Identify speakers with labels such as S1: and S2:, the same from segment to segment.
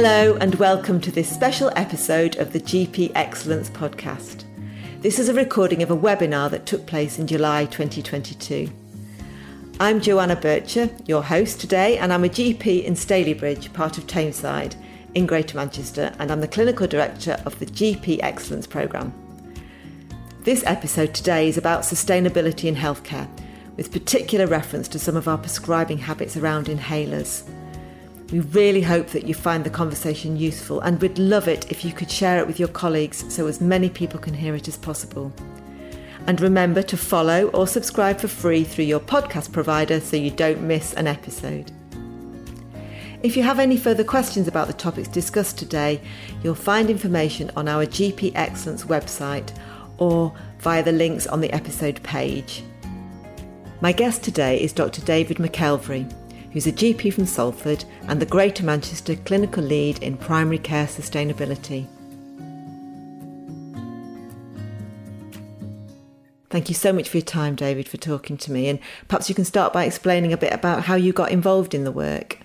S1: Hello, and welcome to this special episode of the GP Excellence Podcast. This is a recording of a webinar that took place in July 2022. I'm Joanna Bircher, your host today, and I'm a GP in Stalybridge, part of Tameside, in Greater Manchester, and I'm the Clinical Director of the GP Excellence Programme. This episode today is about sustainability in healthcare, with particular reference to some of our prescribing habits around inhalers. We really hope that you find the conversation useful and would love it if you could share it with your colleagues so as many people can hear it as possible. And remember to follow or subscribe for free through your podcast provider so you don't miss an episode. If you have any further questions about the topics discussed today, you'll find information on our GP Excellence website or via the links on the episode page. My guest today is Dr. David McElvery who's a GP from Salford and the Greater Manchester Clinical Lead in Primary Care Sustainability. Thank you so much for your time, David, for talking to me. And perhaps you can start by explaining a bit about how you got involved in the work.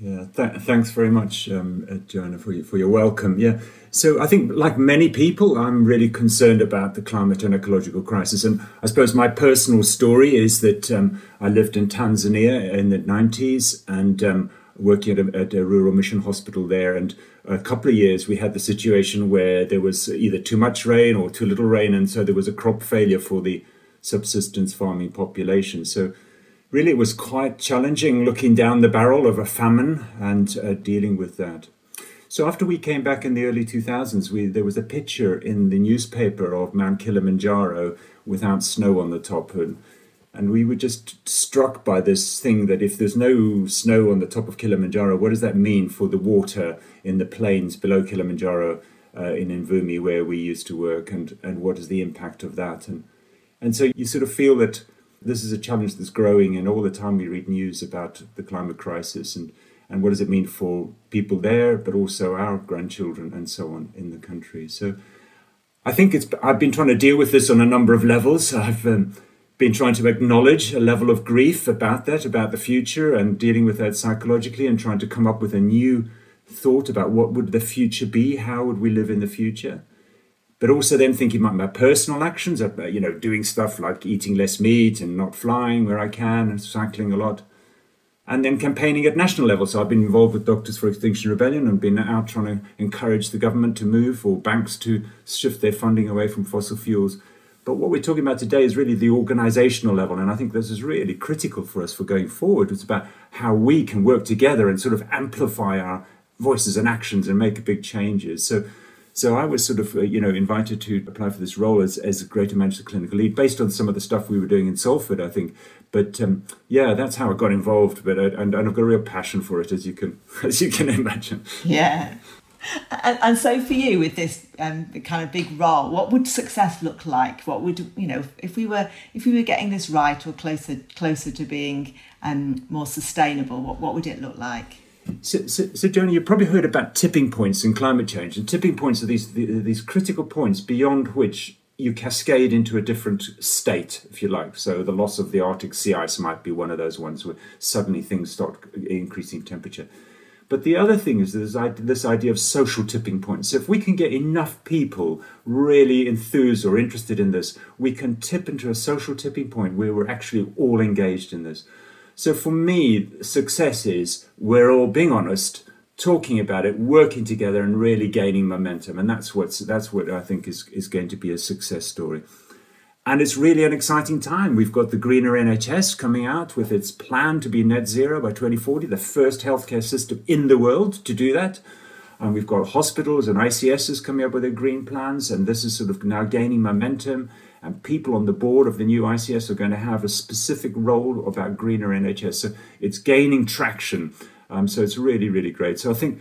S2: Yeah, th- thanks very much, um, uh, Joanna, for, your, for your welcome. Yeah, so I think, like many people, I'm really concerned about the climate and ecological crisis. And I suppose my personal story is that um, I lived in Tanzania in the 90s and um, working at a, at a, rural mission hospital there. And a couple of years, we had the situation where there was either too much rain or too little rain. And so there was a crop failure for the subsistence farming population. So really, it was quite challenging looking down the barrel of a famine and uh, dealing with that. So after we came back in the early 2000s, we, there was a picture in the newspaper of Mount Kilimanjaro without snow on the top. And, and we were just struck by this thing that if there's no snow on the top of Kilimanjaro, what does that mean for the water in the plains below Kilimanjaro uh, in Mvumi where we used to work and, and what is the impact of that? And, and so you sort of feel that this is a challenge that's growing and all the time we read news about the climate crisis and and what does it mean for people there, but also our grandchildren and so on in the country. So I think it's I've been trying to deal with this on a number of levels. I've um, been trying to acknowledge a level of grief about that, about the future, and dealing with that psychologically, and trying to come up with a new thought about what would the future be, how would we live in the future. But also then thinking about my personal actions, uh, you know, doing stuff like eating less meat and not flying where I can and cycling a lot and then campaigning at national level. So I've been involved with Doctors for Extinction Rebellion and been out trying to encourage the government to move or banks to shift their funding away from fossil fuels. But what we're talking about today is really the organizational level. And I think this is really critical for us for going forward. It's about how we can work together and sort of amplify our voices and actions and make big changes. So so I was sort of, uh, you know, invited to apply for this role as, as a Greater Manchester clinical lead based on some of the stuff we were doing in Salford, I think. But um, yeah, that's how I got involved. But I, and, and I've got a real passion for it, as you can as you can imagine.
S1: Yeah. And, and so for you, with this um, kind of big role, what would success look like? What would you know if we were if we were getting this right or closer closer to being um, more sustainable? What what would it look like?
S2: So, so, so you've probably heard about tipping points in climate change, and tipping points are these these critical points beyond which you cascade into a different state, if you like. So the loss of the Arctic sea ice might be one of those ones where suddenly things start increasing temperature. But the other thing is this, this idea of social tipping points. So if we can get enough people really enthused or interested in this, we can tip into a social tipping point where we're actually all engaged in this. So for me, success is we're all being honest, talking about it, working together, and really gaining momentum. And that's what's that's what I think is is going to be a success story. And it's really an exciting time. We've got the Greener NHS coming out with its plan to be net zero by 2040, the first healthcare system in the world to do that. And we've got hospitals and ICSs coming up with their green plans, and this is sort of now gaining momentum and people on the board of the new ICS are going to have a specific role about greener NHS. So it's gaining traction. Um, so it's really, really great. So I think,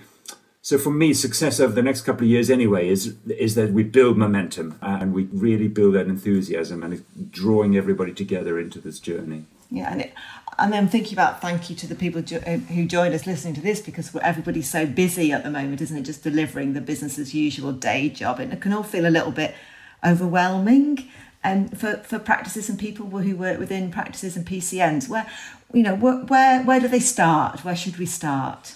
S2: so for me, success over the next couple of years anyway is is that we build momentum and we really build that enthusiasm and drawing everybody together into this journey.
S1: Yeah, and it, and then thinking about thank you to the people uh, who joined us listening to this because everybody's so busy at the moment, isn't it? Just delivering the business as usual day job, and it can all feel a little bit overwhelming and for, for practices and people who work within practices and PCNs, where you know where, where where do they start? Where should we start?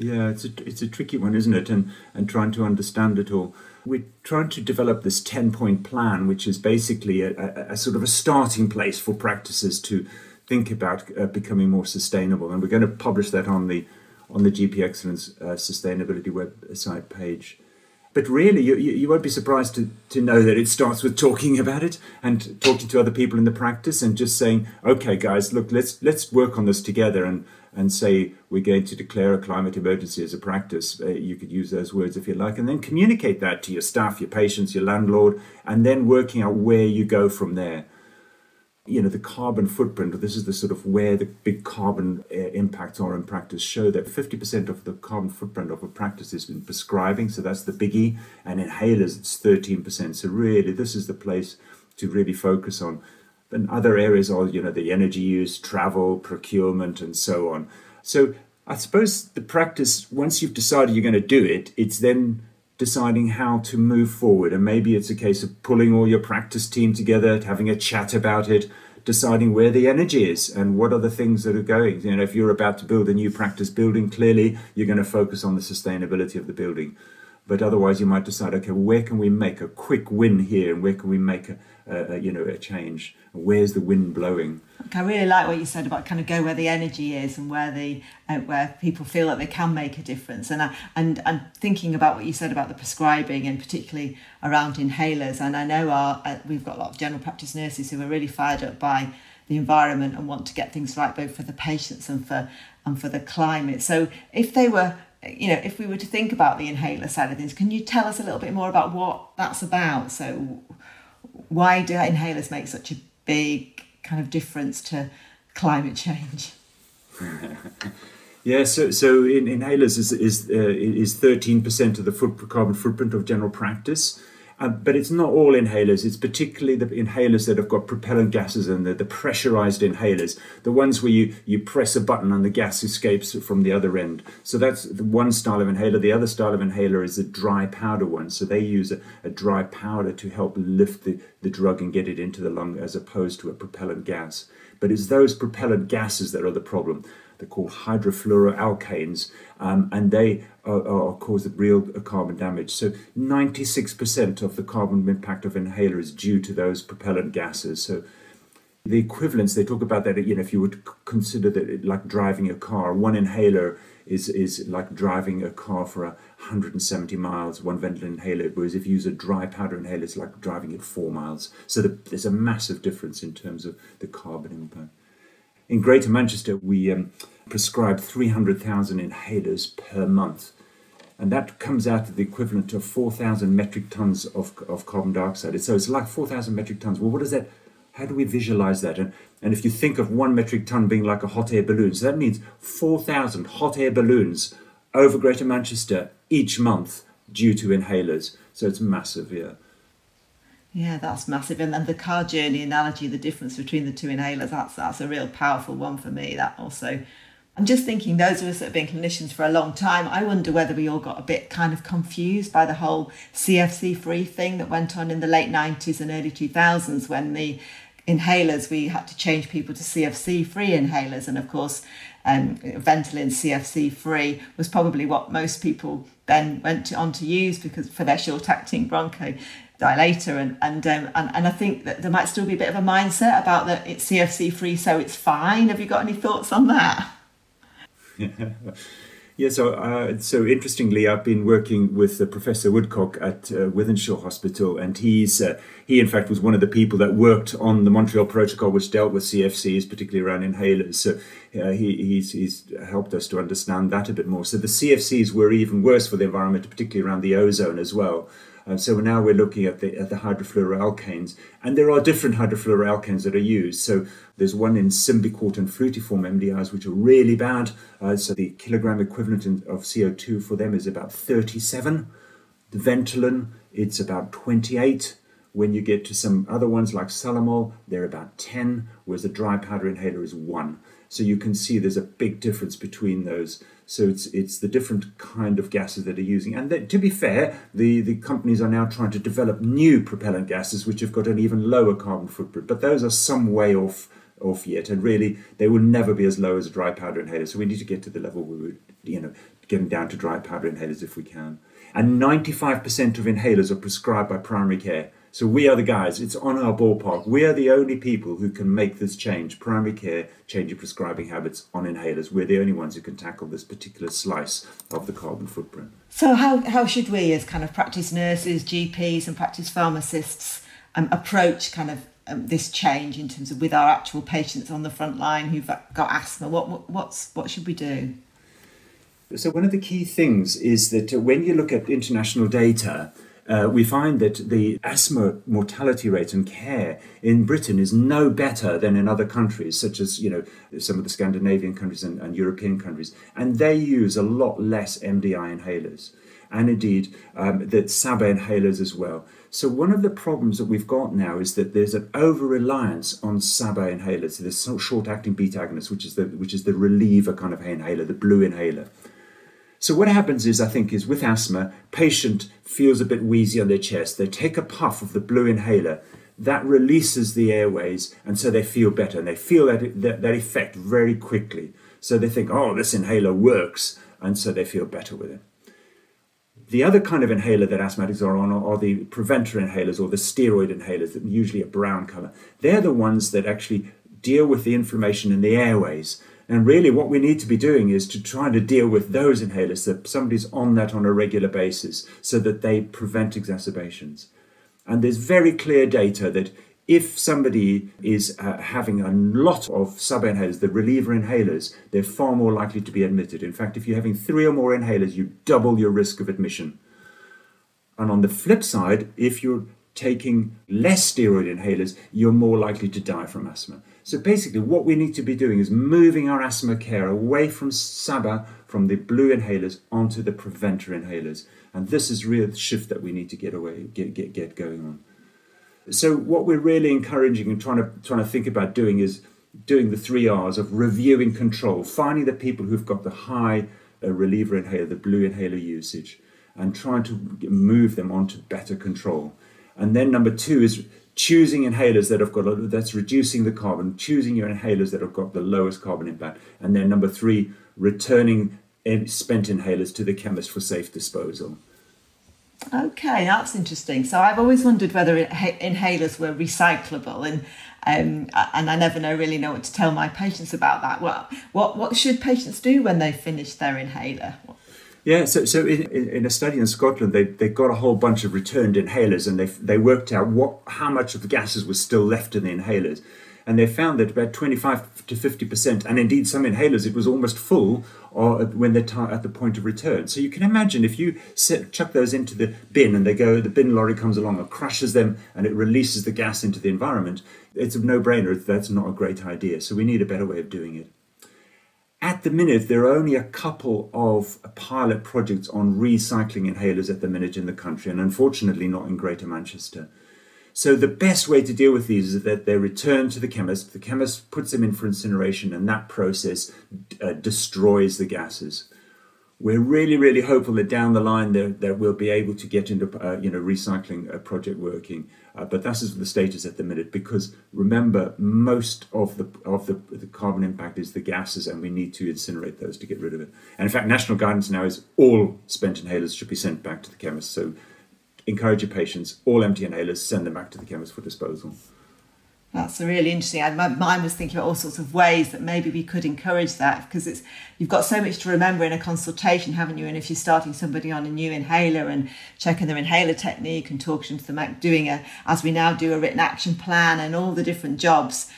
S2: Yeah, it's a, it's a tricky one, isn't it? And, and trying to understand it all. We're trying to develop this 10 point plan, which is basically a, a, a sort of a starting place for practices to think about uh, becoming more sustainable. And we're going to publish that on the, on the GP Excellence uh, Sustainability website page. But really, you, you won't be surprised to, to know that it starts with talking about it and talking to other people in the practice and just saying, okay, guys, look, let's let's work on this together and and say we're going to declare a climate emergency as a practice. Uh, you could use those words if you like, and then communicate that to your staff, your patients, your landlord, and then working out where you go from there you know the carbon footprint this is the sort of where the big carbon uh, impacts are in practice show that 50% of the carbon footprint of a practice is in prescribing. So that's the biggie. And inhalers it's 13% so really this is the place to really focus on. And other areas are you know the energy use travel procurement and so on. So i suppose the practice once you've decided you're going to do it it's then deciding how to move forward. And maybe it's a case of pulling all your practice team together, having a chat about it, deciding where the energy is and what are the things that are going. You know, if you're about to build a new practice building, clearly you're going to focus on the sustainability of the building. But otherwise, you might decide, okay, where can we make a quick win here, and where can we make a, a you know a change? Where's the wind blowing?
S1: I really like what you said about kind of go where the energy is and where the uh, where people feel that they can make a difference. And I, and and thinking about what you said about the prescribing and particularly around inhalers. And I know our uh, we've got a lot of general practice nurses who are really fired up by the environment and want to get things right both for the patients and for and for the climate. So if they were you know, if we were to think about the inhaler side of things, can you tell us a little bit more about what that's about? So, why do inhalers make such a big kind of difference to climate change?
S2: yeah, so so in, inhalers is is uh, is thirteen percent of the foot, carbon footprint of general practice. Uh, but it's not all inhalers. It's particularly the inhalers that have got propellant gases in there, the pressurized inhalers, the ones where you, you press a button and the gas escapes from the other end. So that's one style of inhaler. The other style of inhaler is the dry powder one. So they use a, a dry powder to help lift the, the drug and get it into the lung as opposed to a propellant gas. But it's those propellant gases that are the problem. They're called hydrofluoroalkanes, um, and they are, are cause real carbon damage. So 96% of the carbon impact of inhaler is due to those propellant gases. So the equivalence they talk about that you know if you would consider that like driving a car one inhaler is is like driving a car for 170 miles one Ventolin inhaler whereas if you use a dry powder inhaler it's like driving it four miles so the, there's a massive difference in terms of the carbon impact in Greater Manchester, we um, prescribe 300,000 inhalers per month. And that comes out to the equivalent of 4,000 metric tons of, of carbon dioxide. So it's like 4,000 metric tons. Well, what is that? How do we visualize that? And, and if you think of one metric ton being like a hot air balloon, so that means 4,000 hot air balloons over Greater Manchester each month due to inhalers. So it's massive, yeah.
S1: Yeah, that's massive. And then the car journey analogy, the difference between the two inhalers, that's that's a real powerful one for me. That also I'm just thinking those of us that have been clinicians for a long time, I wonder whether we all got a bit kind of confused by the whole CFC free thing that went on in the late 90s and early 2000s when the inhalers, we had to change people to CFC free inhalers. And of course, um, Ventolin CFC free was probably what most people then went on to use because for their short acting broncho dilator and and, um, and and I think that there might still be a bit of a mindset about that it's CFC free so it's fine. Have you got any thoughts on that?
S2: yeah, so uh, so interestingly, I've been working with uh, Professor Woodcock at uh, Wythenshawe Hospital, and he's uh, he in fact was one of the people that worked on the Montreal Protocol, which dealt with CFCs, particularly around inhalers. So uh, he, he's he's helped us to understand that a bit more. So the CFCs were even worse for the environment, particularly around the ozone as well. Uh, so now we're looking at the, at the hydrofluoroalkanes, and there are different hydrofluoroalkanes that are used. So there's one in Symbicort and Flutiform MDIs, which are really bad. Uh, so the kilogram equivalent in, of CO2 for them is about 37. The Ventolin, it's about 28. When you get to some other ones like Salamol, they're about 10, whereas the dry powder inhaler is 1. So you can see there's a big difference between those. So it's it's the different kind of gases that are using. And to be fair, the, the companies are now trying to develop new propellant gases which have got an even lower carbon footprint. But those are some way off off yet, and really they will never be as low as a dry powder inhaler. So we need to get to the level where we, you know, getting down to dry powder inhalers if we can. And 95% of inhalers are prescribed by primary care. So we are the guys, it's on our ballpark. We are the only people who can make this change. Primary care, change changing prescribing habits on inhalers. We're the only ones who can tackle this particular slice of the carbon footprint.
S1: So, how, how should we, as kind of practice nurses, GPs, and practice pharmacists, um, approach kind of um, this change in terms of with our actual patients on the front line who've got asthma? What, what, what's, what should we do?
S2: So, one of the key things is that when you look at international data, uh, we find that the asthma mortality rate and care in Britain is no better than in other countries, such as you know some of the Scandinavian countries and, and European countries, and they use a lot less MDI inhalers, and indeed um, the SABA inhalers as well. So one of the problems that we've got now is that there's an over reliance on SABA inhalers, so this short-acting beta agonist, which is the which is the reliever kind of inhaler, the blue inhaler. So what happens is, I think, is with asthma, patient feels a bit wheezy on their chest. They take a puff of the blue inhaler. That releases the airways, and so they feel better. And they feel that, that, that effect very quickly. So they think, oh, this inhaler works, and so they feel better with it. The other kind of inhaler that asthmatics are on are the preventer inhalers or the steroid inhalers that usually a brown color. They're the ones that actually deal with the inflammation in the airways. And really, what we need to be doing is to try to deal with those inhalers, that somebody's on that on a regular basis so that they prevent exacerbations. And there's very clear data that if somebody is uh, having a lot of SABA inhalers, the reliever inhalers, they're far more likely to be admitted. In fact, if you're having three or more inhalers, you double your risk of admission. And on the flip side, if you're taking less steroid inhalers, you're more likely to die from asthma. So basically, what we need to be doing is moving our asthma care away from SABA, from the blue inhalers, onto the preventer inhalers. And this is really the shift that we need to get away, get, get, get going on. So what we're really encouraging and trying to trying to think about doing is doing the three R's of reviewing control, finding the people who've got the high uh, reliever inhaler, the blue inhaler usage, and trying to move them onto better control. And then number two is choosing inhalers that have got a, that's reducing the carbon, choosing your inhalers that have got the lowest carbon impact, and then number three, returning spent inhalers to the chemist for safe disposal.
S1: Okay, that's interesting. So I've always wondered whether inhalers were recyclable, and um, and I never know really know what to tell my patients about that. Well, what what should patients do when they finish their inhaler?
S2: Yeah, so, so in, in a study in Scotland, they, they got a whole bunch of returned inhalers and they, they worked out what how much of the gases was still left in the inhalers. And they found that about 25 to 50%, and indeed some inhalers, it was almost full or when they're at the point of return. So you can imagine if you set, chuck those into the bin and they go, the bin lorry comes along and crushes them and it releases the gas into the environment, it's a no brainer. That's not a great idea. So we need a better way of doing it. At the minute, there are only a couple of pilot projects on recycling inhalers at the minute in the country, and unfortunately not in Greater Manchester. So the best way to deal with these is that they're returned to the chemist. The chemist puts them in for incineration, and that process uh, destroys the gases we're really, really hopeful that down the line that, that we'll be able to get into uh, you know recycling uh, project working. Uh, but that's the status at the minute because remember most of the of the, the carbon impact is the gases and we need to incinerate those to get rid of it. And in fact, national guidance now is all spent inhalers should be sent back to the chemist. So encourage your patients, all empty inhalers, send them back to the chemist for disposal.
S1: That's really interesting. I, my mind was thinking about all sorts of ways that maybe we could encourage that because it's you've got so much to remember in a consultation, haven't you? And if you're starting somebody on a new inhaler and checking their inhaler technique and talking to them, doing a as we now do a written action plan and all the different jobs,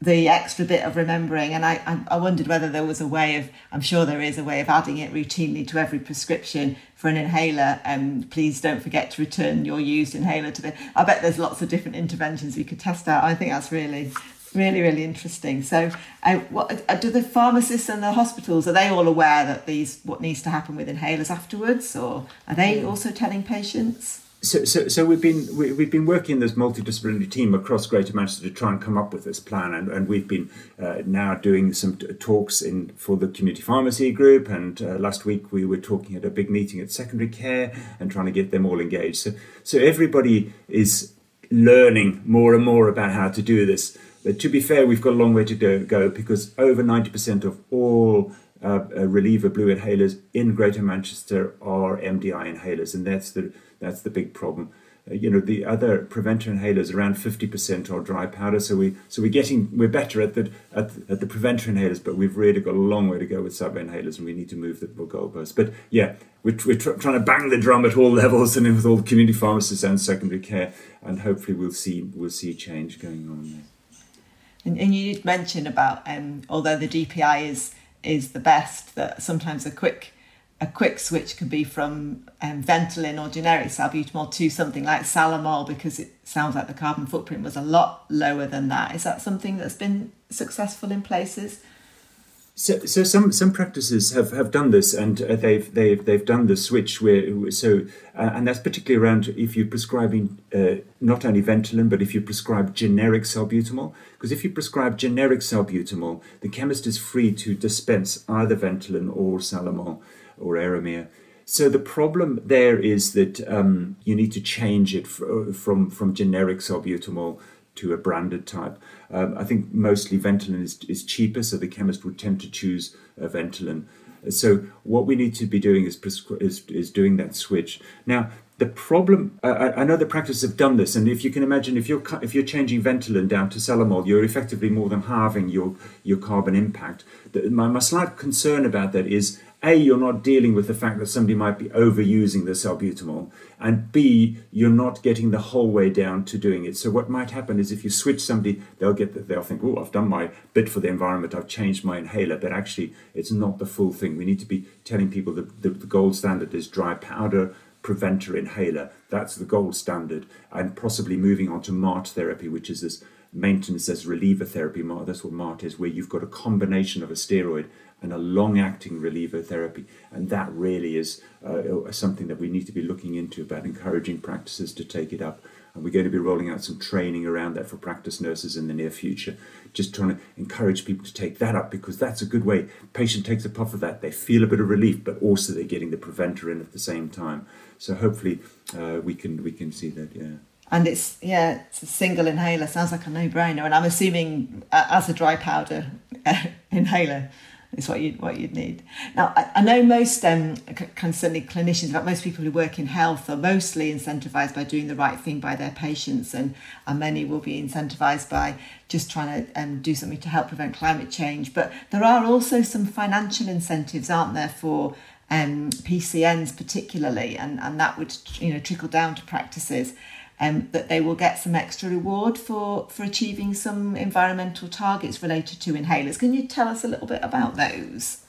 S1: the extra bit of remembering. And I, I wondered whether there was a way of, I'm sure there is a way of adding it routinely to every prescription for an inhaler. Um, please don't forget to return your used inhaler to the. I bet there's lots of different interventions we could test out. I think that's really, really, really interesting. So, uh, what uh, do the pharmacists and the hospitals are they all aware that these what needs to happen with inhalers afterwards, or are they also telling patients?
S2: So, so, so we've been we, have been working in this multidisciplinary team across Greater Manchester to try and come up with this plan, and, and we've been uh, now doing some t- talks in for the community pharmacy group. And uh, last week we were talking at a big meeting at secondary care and trying to get them all engaged. So, so everybody is learning more and more about how to do this. But to be fair, we've got a long way to go, go because over ninety percent of all uh, reliever blue inhalers in Greater Manchester are MDI inhalers, and that's the that's the big problem. Uh, you know, the other preventer inhalers around 50% are dry powder, so we so we're getting we're better at the at, the, at the preventer inhalers, but we've really got a long way to go with SABA inhalers, and we need to move the goalposts. But yeah, we're, we're tr- trying to bang the drum at all levels and with all the community pharmacists and secondary care, and hopefully we'll see we'll see change going on there.
S1: And, and you did mention about um, although the DPI is is the best, that sometimes a quick a quick switch could be from um, Ventolin or generic salbutamol to something like Salamol because it sounds like the carbon footprint was a lot lower than that. Is that something that's been successful in places?
S2: So, so some some practices have, have done this, and uh, they've they've they've done the switch where so uh, and that's particularly around if you're prescribing uh, not only Ventolin but if you prescribe generic salbutamol, because if you prescribe generic salbutamol, the chemist is free to dispense either Ventolin or Salamol or Aeromir. So the problem there is that um, you need to change it from from generic salbutamol to a branded type. Um, I think mostly Ventolin is, is cheaper, so the chemist would tend to choose a Ventolin. So what we need to be doing is, is, is doing that switch. Now, the problem, uh, I know the practices have done this, and if you can imagine, if you're if you're changing Ventolin down to Salamol, you're effectively more than halving your your carbon impact. The, my, my slight concern about that is a, you're not dealing with the fact that somebody might be overusing the salbutamol, and B, you're not getting the whole way down to doing it. So what might happen is if you switch somebody, they'll get the, they'll think, oh, I've done my bit for the environment, I've changed my inhaler, but actually it's not the full thing. We need to be telling people that the, the gold standard is dry powder preventer inhaler. That's the gold standard, and possibly moving on to MART therapy, which is this maintenance as reliever therapy. Mart, that's what MART is, where you've got a combination of a steroid and a long acting reliever therapy. And that really is uh, something that we need to be looking into about encouraging practices to take it up. And we're going to be rolling out some training around that for practice nurses in the near future. Just trying to encourage people to take that up because that's a good way. Patient takes a puff of that, they feel a bit of relief, but also they're getting the preventer in at the same time. So hopefully uh, we can we can see that. Yeah
S1: and it's yeah it's a single inhaler sounds like a no-brainer and i'm assuming uh, as a dry powder inhaler is what you what you'd need. Now, I, I know most um, of certainly clinicians, but most people who work in health are mostly incentivized by doing the right thing by their patients, and, and many will be incentivized by just trying to um, do something to help prevent climate change. But there are also some financial incentives, aren't there, for um, PCNs particularly, and, and that would you know trickle down to practices um, that they will get some extra reward for, for achieving some environmental targets related to inhalers. Can you tell us a little bit about those?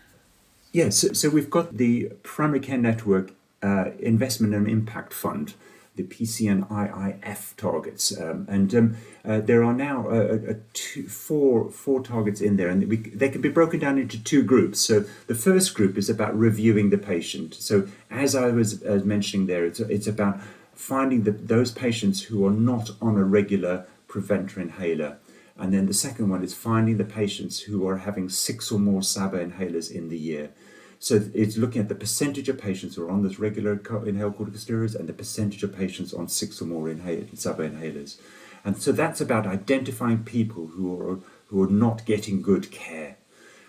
S2: Yes, so, so we've got the Primary Care Network uh, Investment and Impact Fund, the PCNIIF targets, um, and um, uh, there are now uh, uh, two, four four targets in there, and we, they can be broken down into two groups. So the first group is about reviewing the patient. So as I was mentioning there, it's it's about finding the, those patients who are not on a regular preventer inhaler. And then the second one is finding the patients who are having six or more SABA inhalers in the year. So it's looking at the percentage of patients who are on this regular inhaled corticosteroids and the percentage of patients on six or more inhaled, SABA inhalers. And so that's about identifying people who are, who are not getting good care.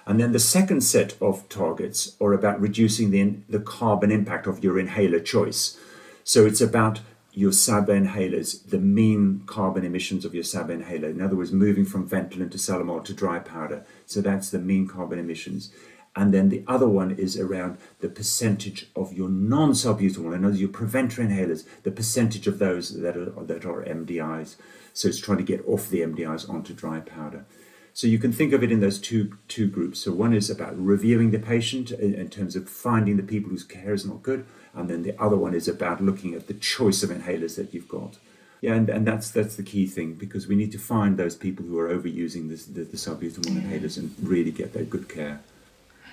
S2: And then the second set of targets are about reducing the, the carbon impact of your inhaler choice. So it's about your SABA inhalers, the mean carbon emissions of your SABA inhaler. In other words, moving from Ventolin to Salamol to dry powder. So that's the mean carbon emissions. And then the other one is around the percentage of your non-salbutamol, in other your preventer inhalers, the percentage of those that are, that are MDIs. So it's trying to get off the MDIs onto dry powder. So you can think of it in those two two groups. So one is about reviewing the patient in, in terms of finding the people whose care is not good, and then the other one is about looking at the choice of inhalers that you've got. Yeah, and, and that's that's the key thing because we need to find those people who are overusing this, the, the salbutamol yeah. inhalers and really get their good care.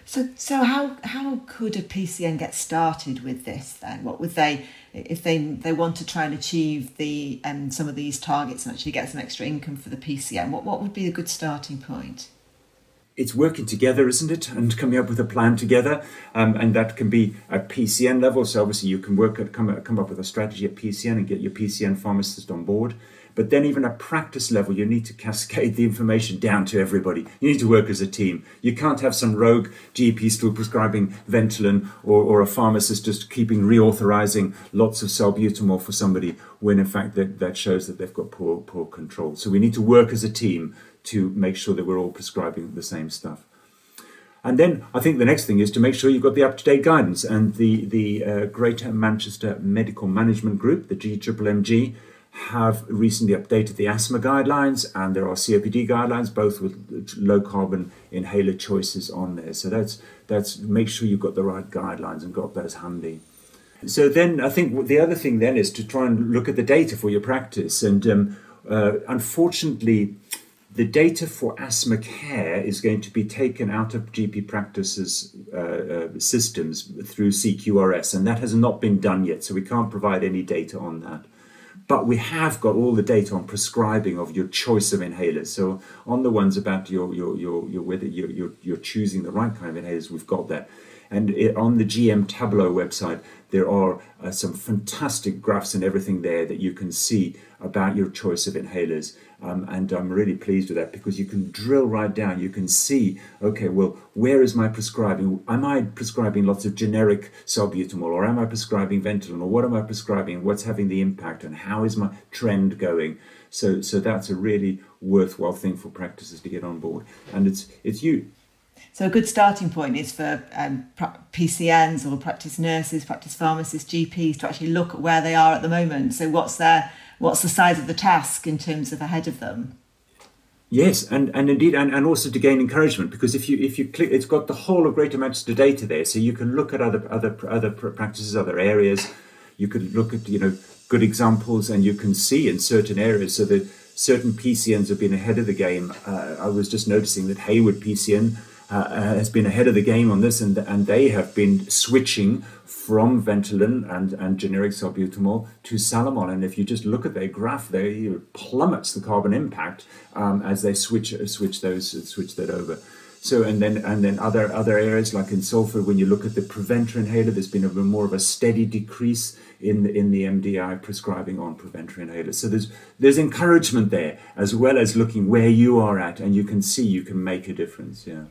S1: So, so how how could a PCN get started with this then? What would they, if they they want to try and achieve the um, some of these targets and actually get some extra income for the PCN? What what would be a good starting point?
S2: It's working together, isn't it? And coming up with a plan together, um, and that can be at PCN level. So obviously you can work at come come up with a strategy at PCN and get your PCN pharmacist on board. But then, even at practice level, you need to cascade the information down to everybody. You need to work as a team. You can't have some rogue GP still prescribing Ventolin or, or a pharmacist just keeping reauthorizing lots of salbutamol for somebody when, in fact, that, that shows that they've got poor, poor control. So, we need to work as a team to make sure that we're all prescribing the same stuff. And then I think the next thing is to make sure you've got the up to date guidance. And the, the uh, Greater Manchester Medical Management Group, the GMMG, have recently updated the asthma guidelines and there are COPD guidelines, both with low carbon inhaler choices on there. So that's that's make sure you've got the right guidelines and got those handy. So then I think the other thing then is to try and look at the data for your practice. And um, uh, unfortunately, the data for asthma care is going to be taken out of GP practices uh, uh, systems through CQRS, and that has not been done yet, so we can't provide any data on that. But we have got all the data on prescribing of your choice of inhalers. So on the ones about your, your, your, your whether you're, you're, you're choosing the right kind of inhalers, we've got that. And it, on the GM Tableau website, there are uh, some fantastic graphs and everything there that you can see about your choice of inhalers. Um, and I'm really pleased with that because you can drill right down. You can see, okay, well, where is my prescribing? Am I prescribing lots of generic salbutamol or am I prescribing Ventolin or what am I prescribing? What's having the impact and how is my trend going? So, so that's a really worthwhile thing for practices to get on board. And it's, it's you,
S1: so a good starting point is for um, PCNs or practice nurses, practice pharmacists, GPs to actually look at where they are at the moment. So what's their what's the size of the task in terms of ahead of them?
S2: Yes, and, and indeed, and, and also to gain encouragement because if you if you click, it's got the whole of Greater Manchester data there, so you can look at other other other practices, other areas. You can look at you know good examples, and you can see in certain areas so that certain PCNs have been ahead of the game. Uh, I was just noticing that Heywood PCN uh, uh, has been ahead of the game on this, and and they have been switching from Ventolin and, and generic salbutamol to Salamol. And if you just look at their graph, they plummets the carbon impact um, as they switch switch those switch that over. So and then and then other other areas like in Salford, when you look at the Preventer inhaler, there's been a more of a steady decrease in the, in the MDI prescribing on Preventer inhalers. So there's there's encouragement there as well as looking where you are at, and you can see you can make a difference. Yeah.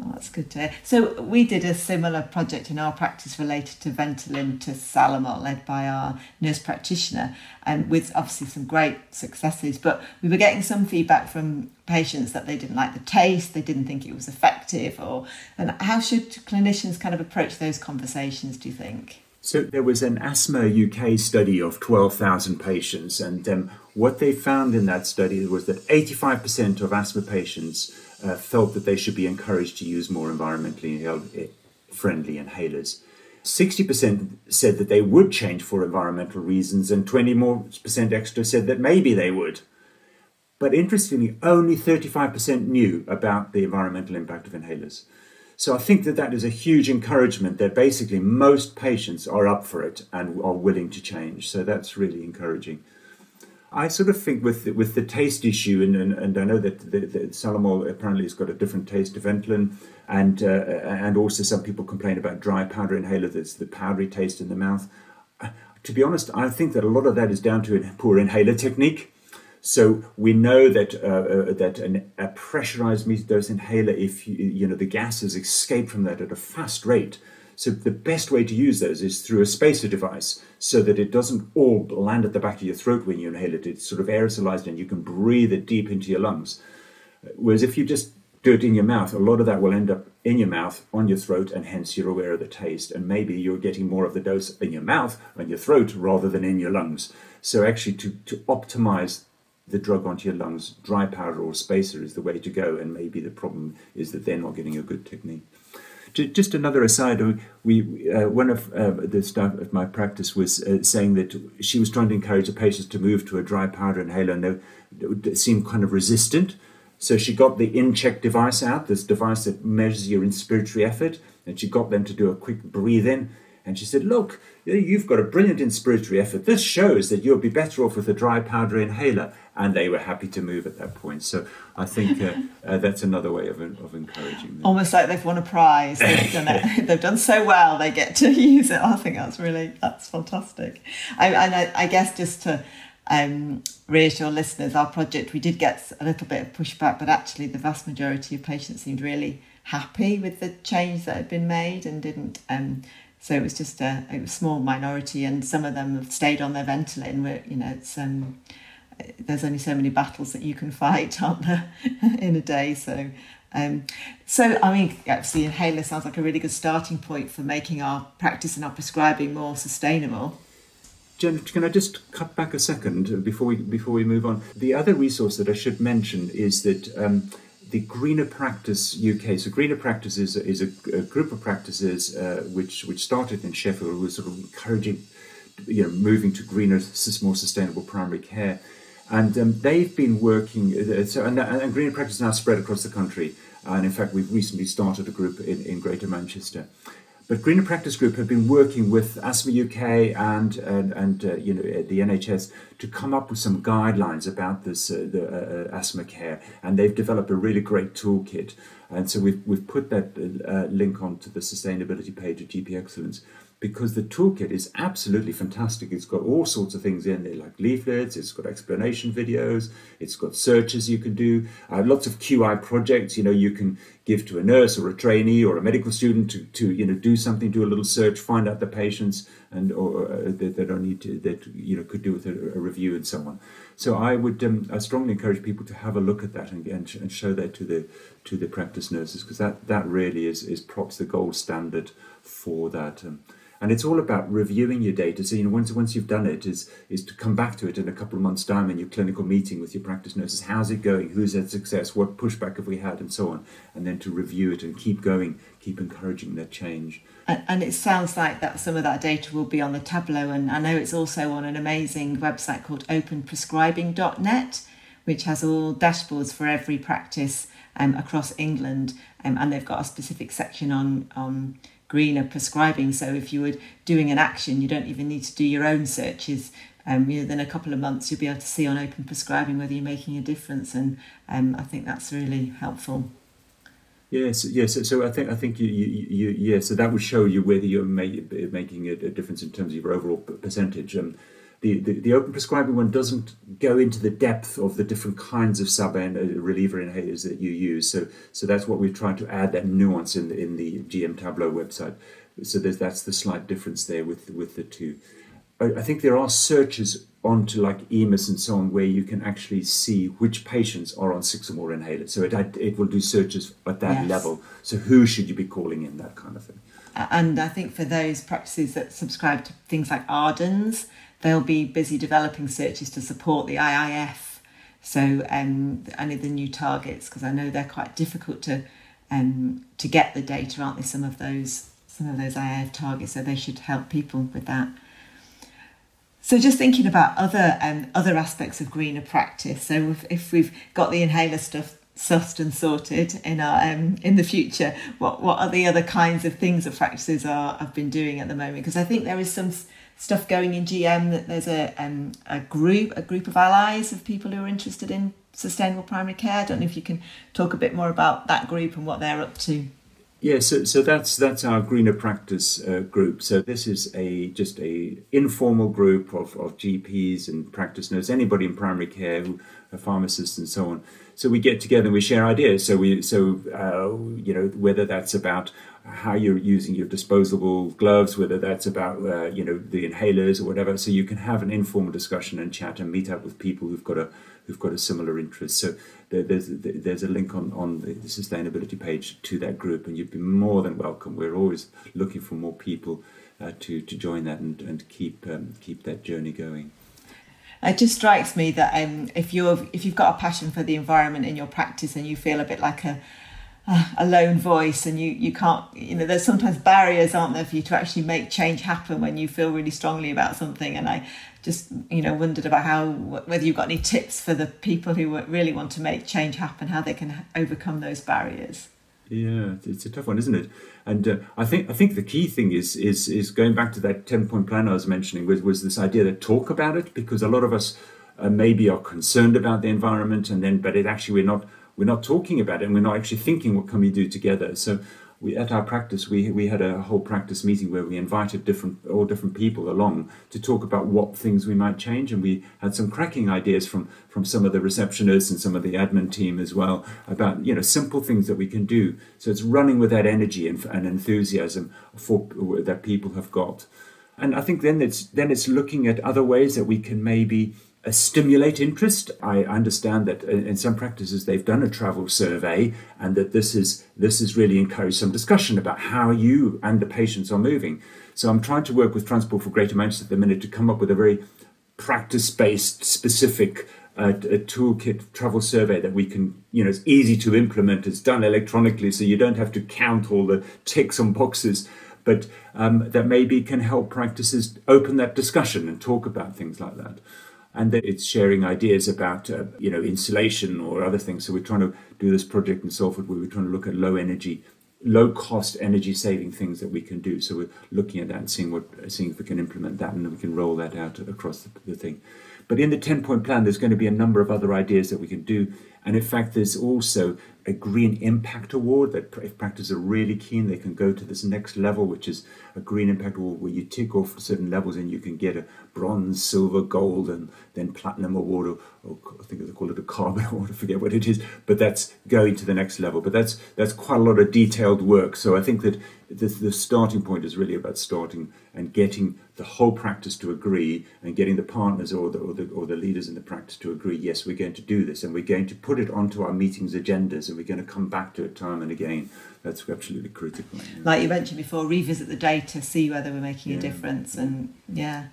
S1: Oh, that's good to hear. So we did a similar project in our practice related to Ventolin to Salamol, led by our nurse practitioner, and with obviously some great successes. But we were getting some feedback from patients that they didn't like the taste, they didn't think it was effective, or and how should clinicians kind of approach those conversations? Do you think?
S2: So there was an asthma UK study of 12,000 patients, and um, what they found in that study was that 85% of asthma patients uh, felt that they should be encouraged to use more environmentally eh, friendly inhalers. 60% said that they would change for environmental reasons, and 20 more percent extra said that maybe they would. But interestingly, only 35% knew about the environmental impact of inhalers. So I think that that is a huge encouragement that basically most patients are up for it and are willing to change. So that's really encouraging. I sort of think with the, with the taste issue, and, and, and I know that the, the Salamol apparently has got a different taste to Ventolin, and uh, and also some people complain about dry powder inhaler that's the powdery taste in the mouth. Uh, to be honest, I think that a lot of that is down to a poor inhaler technique. So we know that uh, uh, that an, a pressurized metered dose inhaler, if you, you know the gases escape from that at a fast rate, so the best way to use those is through a spacer device so that it doesn't all land at the back of your throat when you inhale it. It's sort of aerosolized and you can breathe it deep into your lungs. Whereas if you just do it in your mouth, a lot of that will end up in your mouth, on your throat, and hence you're aware of the taste. And maybe you're getting more of the dose in your mouth, on your throat, rather than in your lungs. So actually to, to optimize the drug onto your lungs, dry powder or spacer is the way to go. And maybe the problem is that they're not getting a good technique. Just another aside, we uh, one of uh, the staff of my practice was uh, saying that she was trying to encourage the patients to move to a dry powder inhaler, and they seemed kind of resistant. So she got the InCheck device out, this device that measures your inspiratory effort, and she got them to do a quick breathe in. And she said, Look, you've got a brilliant inspiratory effort. This shows that you'll be better off with a dry powder inhaler and they were happy to move at that point. So I think uh, uh, that's another way of, of encouraging them.
S1: Almost like they've won a prize. They've done it. they've done so well. They get to use it. I think that's really that's fantastic. I, and I, I guess just to um, reassure listeners, our project, we did get a little bit of pushback, but actually the vast majority of patients seemed really happy with the change that had been made and didn't. Um, so it was just a, a small minority, and some of them have stayed on their Ventolin. Where you know, it's um, there's only so many battles that you can fight, aren't there, in a day? So um, so, I mean, obviously, inhaler sounds like a really good starting point for making our practice and our prescribing more sustainable.
S2: Jen, can I just cut back a second before we before we move on? The other resource that I should mention is that um, the Greener Practice UK. So Greener Practice is, is a, a, group of practices uh, which which started in Sheffield, was sort of encouraging, you know, moving to greener, more sustainable primary care and um, they've been working. Uh, so, and, and Greener Practice now spread across the country. And in fact, we've recently started a group in, in Greater Manchester. But Greener Practice Group have been working with Asthma UK and and, and uh, you know the NHS to come up with some guidelines about this uh, the uh, uh, asthma care, and they've developed a really great toolkit. And so we've we've put that uh, link onto the sustainability page of GP Excellence because the toolkit is absolutely fantastic. It's got all sorts of things in there, like leaflets, it's got explanation videos, it's got searches you can do, uh, lots of QI projects. You know, you can give to a nurse or a trainee or a medical student to, to you know do something, do a little search, find out the patients, and or uh, that, that need to that you know could do with a, a review and so on. So I would um, I strongly encourage people to have a look at that and, and, and show that to the to the practice nurses because that that really is is props the gold standard for that. Um, and it's all about reviewing your data. So you know, once once you've done it, is is to come back to it in a couple of months' time in your clinical meeting with your practice nurses. How's it going? Who's had success? What pushback have we had, and so on. And then to review it and keep going, keep encouraging that change.
S1: And, and it sounds like that some of that data will be on the Tableau, and I know it's also on an amazing website called OpenPrescribing.net, which has all dashboards for every practice um, across England, um, and they've got a specific section on on greener prescribing. So if you were doing an action, you don't even need to do your own searches. Um, you know, then a couple of months you'll be able to see on open prescribing whether you're making a difference, and um, I think that's really helpful.
S2: Yes, yes. So, so I think I think you, you, you yeah. So that would show you whether you're making a, a difference in terms of your overall percentage. Um, the, the, the, open prescribing one doesn't go into the depth of the different kinds of SABA and uh, reliever inhalers that you use. So, so that's what we've tried to add that nuance in the, in the GM Tableau website. So that's the slight difference there with with the two. I, I think there are searches onto like EMIS and so on where you can actually see which patients are on six or more inhalers. So it it will do searches at that yes. level. So who should you be calling in that kind of thing.
S1: And I think for those practices that subscribe to things like Ardens, they'll be busy developing searches to support the IIF. So um, I need the new targets because I know they're quite difficult to um, to get the data, aren't they? Some of those some of those IIF targets, so they should help people with that. So just thinking about other um, other aspects of greener practice. So if, if we've got the inhaler stuff sussed and sorted in our um, in the future, what what are the other kinds of things that practices are have been doing at the moment? Because I think there is some stuff going in GM that there's a um, a group a group of allies of people who are interested in sustainable primary care. I don't know if you can talk a bit more about that group and what they're up to.
S2: Yeah, so, so that's that's our greener practice uh, group. So this is a just a informal group of, of GPs and practice nurses, anybody in primary care, who are pharmacists and so on. So we get together and we share ideas. So we so uh, you know whether that's about how you're using your disposable gloves, whether that's about uh, you know the inhalers or whatever. So you can have an informal discussion and chat and meet up with people who've got a who've got a similar interest. So there, there's there's a link on on the sustainability page to that group, and you'd be more than welcome. We're always looking for more people uh, to to join that and and keep um, keep that journey going.
S1: It just strikes me that um, if you're if you've got a passion for the environment in your practice and you feel a bit like a a lone voice and you you can't you know there's sometimes barriers aren't there for you to actually make change happen when you feel really strongly about something. And i just you know wondered about how whether you've got any tips for the people who really want to make change happen how they can overcome those barriers.
S2: Yeah it's a tough one isn't it? And uh, i think i think the key thing is is is going back to that 10 point plan i was mentioning was was this idea that talk about it because a lot of us uh, maybe are concerned about the environment and then but it actually we're not we're not talking about it and we're not actually thinking what can we do together. So we at our practice we we had a whole practice meeting where we invited different all different people along to talk about what things we might change, and we had some cracking ideas from from some of the receptionists and some of the admin team as well about you know simple things that we can do. So it's running with that energy and, and enthusiasm for that people have got. And I think then it's then it's looking at other ways that we can maybe stimulate interest. I understand that in some practices they've done a travel survey, and that this is this has really encouraged some discussion about how you and the patients are moving. So I'm trying to work with Transport for Greater Manchester at the minute to come up with a very practice-based, specific uh, a toolkit travel survey that we can, you know, it's easy to implement. It's done electronically, so you don't have to count all the ticks on boxes but um, that maybe can help practices open that discussion and talk about things like that. And then it's sharing ideas about, uh, you know, insulation or other things. So we're trying to do this project in Salford where we're trying to look at low energy, low cost energy saving things that we can do. So we're looking at that and seeing what, seeing if we can implement that and then we can roll that out across the, the thing. But in the 10 point plan, there's going to be a number of other ideas that we can do. And in fact, there's also a Green Impact Award that if practices are really keen, they can go to this next level, which is a Green Impact Award where you tick off certain levels and you can get a bronze, silver, gold, and then platinum award, or, or I think they call it a carbon award, I forget what it is, but that's going to the next level. But that's that's quite a lot of detailed work. So I think that the, the starting point is really about starting and getting the whole practice to agree and getting the partners or the, or the, or the leaders in the practice to agree, yes, we're going to do this and we're going to put it onto our meetings agendas and we're going to come back to it time and again. That's absolutely critical.
S1: Like you mentioned before, revisit the data, see whether we're making yeah. a difference and yeah.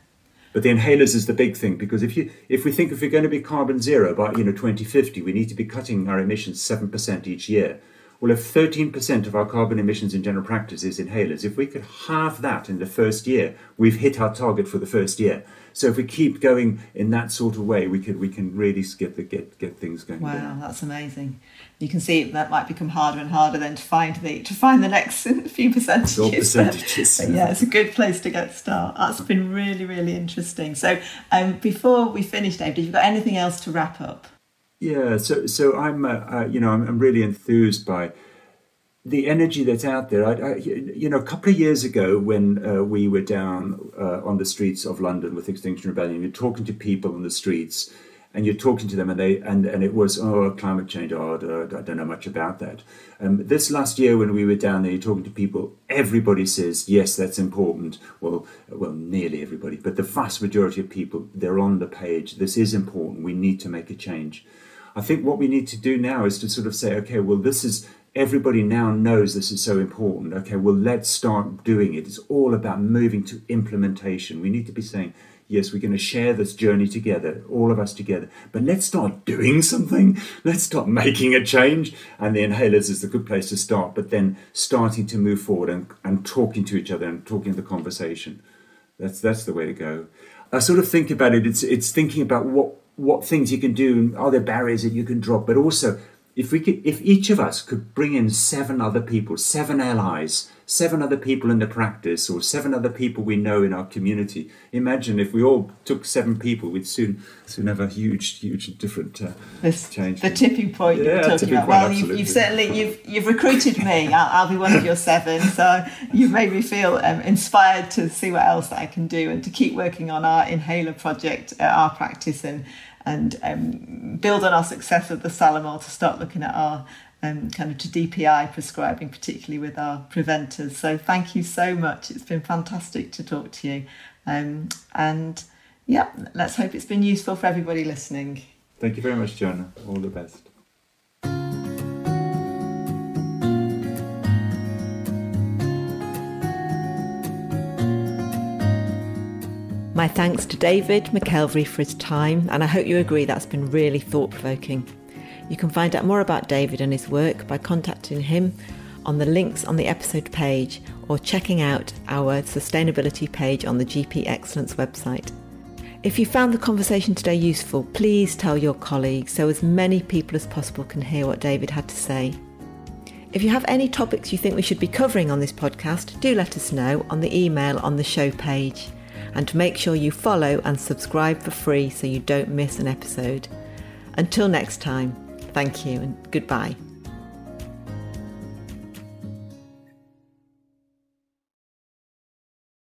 S2: But the inhalers is the big thing because if you if we think if we're going to be carbon zero by you know 2050, we need to be cutting our emissions seven percent each year. Well, if 13% of our carbon emissions in general practice is inhalers, if we could halve that in the first year, we've hit our target for the first year. So if we keep going in that sort of way, we could we can really get the get get things going.
S1: Wow, down. that's amazing. You can see that might become harder and harder then to find the to find the next few percentages.
S2: All percentages.
S1: But, yeah, it's a good place to get started. That's been really really interesting. So um, before we finish, David, have you got anything else to wrap up?
S2: Yeah, so so I'm uh, you know I'm, I'm, really enthused by the energy that's out there. I, I, you know, a couple of years ago when uh, we were down uh, on the streets of London with Extinction Rebellion, you're talking to people on the streets, and you're talking to them, and they and and it was oh climate change. Oh, I don't know much about that. Um, this last year when we were down there, you're talking to people. Everybody says yes, that's important. Well, well, nearly everybody, but the vast majority of people they're on the page. This is important. We need to make a change. I think what we need to do now is to sort of say, okay, well, this is everybody now knows this is so important. Okay, well, let's start doing it. It's all about moving to implementation. We need to be saying, yes, we're going to share this journey together, all of us together, but let's start doing something. Let's start making a change. And the inhalers is a good place to start, but then starting to move forward and, and talking to each other and talking the conversation. That's, that's the way to go. I sort of think about it, it's, it's thinking about what what things you can do, and are there barriers that you can drop, but also if we could, if each of us could bring in seven other people, seven allies, seven other people in the practice, or seven other people we know in our community. Imagine if we all took seven people, we'd soon soon have a huge, huge different uh,
S1: this,
S2: change.
S1: The tipping point yeah, you're talking about. Well, you've, you've, certainly you've you've recruited me. I'll, I'll, be one of your seven, so you've made me feel um, inspired to see what else I can do and to keep working on our inhaler project, uh, our practice, and and um, build on our success of the Salamol to start looking at our um, kind of to DPI prescribing, particularly with our preventers. So thank you so much. It's been fantastic to talk to you. Um, and yeah, let's hope it's been useful for everybody listening.
S2: Thank you very much, Joanna. All the best.
S1: My thanks to David McKelvey for his time, and I hope you agree that's been really thought provoking. You can find out more about David and his work by contacting him on the links on the episode page or checking out our sustainability page on the GP Excellence website. If you found the conversation today useful, please tell your colleagues so as many people as possible can hear what David had to say. If you have any topics you think we should be covering on this podcast, do let us know on the email on the show page and make sure you follow and subscribe for free so you don't miss an episode. Until next time, thank you and goodbye.